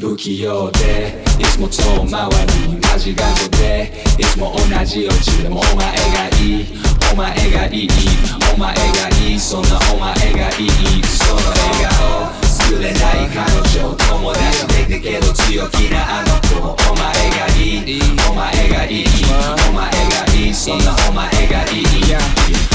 不器用でいつも遠回りマジ頑固でいつも同じオチでもお前がいい。お前がいいお前がいいそんなお前がいいその笑顔。作れない彼女友達できたけど強気なあの子。お前がいいお前がいいお前がいいそんなお前がいい。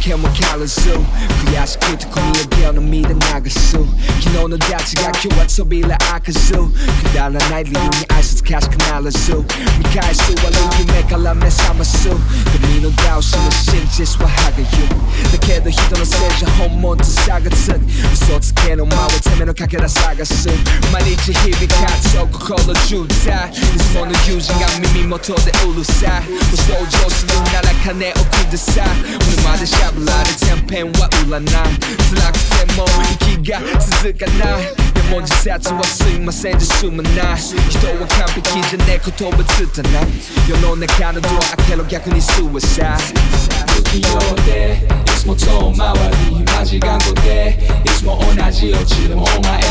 개목하는 수 부야시킬 특권이의 변은 믿은 나가수 기노는 자체가 교화 소비라 아카수 그다란 아이 리듬이 알수 拶かしくならず見返す悪い夢から目覚ます君の倒しの真実は歯がゆくだけど人のせいじゃ本物と差がつく嘘つけの間をてめのかけら探す毎日日々活動心渋滞いつもの友人が耳元でうるさいご登場するなら金をください俺までしゃぶられ全編は売らない辛くても息が続かな。いでも自殺はすいませんじゃ済まない人は完璧じゃねえ言葉つたない世の中のドア開けろ逆にスーサイ不器用でいつも遠回りマジ頑固で。いつも同じ落ちでもお前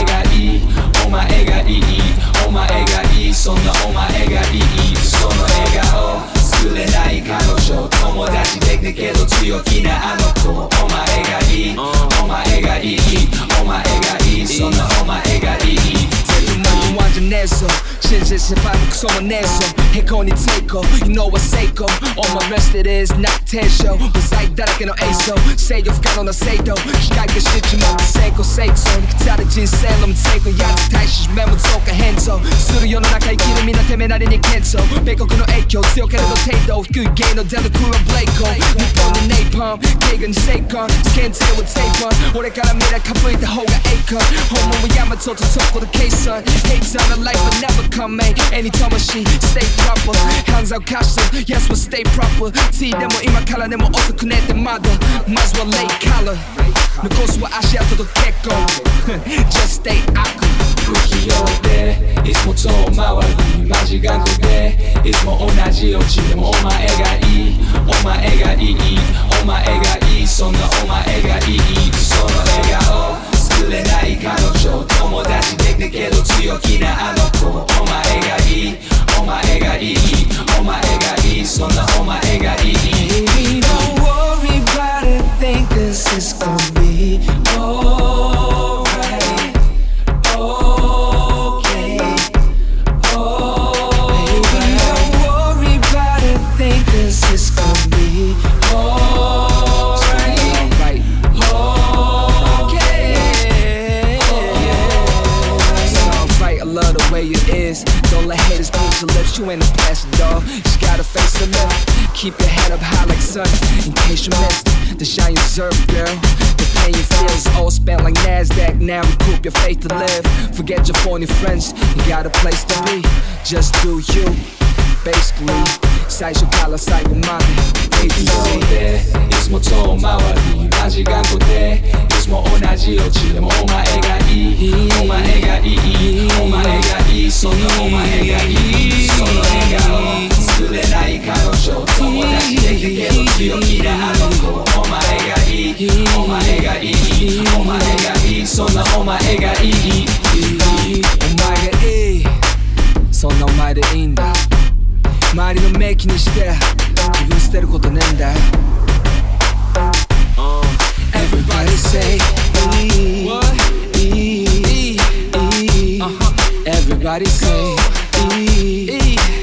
if I look so unnatural. 해건이 take her? you know I take go. All my rest it is not tell show. Beside that I can't ace so. Say you've got on a say though. 시간 끝이지만 거 세이크손 기타를 진셀럼 세고 야채 다시 메모 조카 핸저 스튜디오 너 나가의 기름이 나 때문에 나리니 캔쳐 백호 그노 에이쿄 수역하는 너 테이도 그게 너 대도 쿨한 블레이커 니폰은 네이펌 케이크는 세이컨 스캔 테이블 테이펀 오래가라 미라 카프이다 호가 에이컨 호모와 야마토도 속고도 케이선 Hates on a life but never come man Anytime a she stay proper 항상 가시죠 Yes we stay proper T 내뭐 이마 칼라 내뭐 어서 그네 때마다 Might as well lay collar 너 고수와 아시아 도덕해 と結構 Just stay aku 不器用で。いつも遠回りマジ頑固で。いつも同じオチでもお前 the way it is. Don't let haters paint your lips, you ain't a plastic dog. Just gotta face the lift. Keep your head up high like sun. In case you missed the shine you deserve, girl. The pain you feel is all spent like NASDAQ. Now recoup your faith to live. Forget your phony friends, you got a place to be. Just do you. Basically, 最初から最後まで A 不 to 器用 Z でいつも遠回りマジ頑固でいつも同じオチでもお前がいいお前がいいお前がいい いそんなお前がいい。その笑顔作れない。彼女友達できたけど強気なあの子お前がいい。お前がいい。お前がいい。そんなお前がいい。お前がいい。そんなお前でいい。んだ周りの目気にして自分捨てることねえんだ。よ body say, e. E.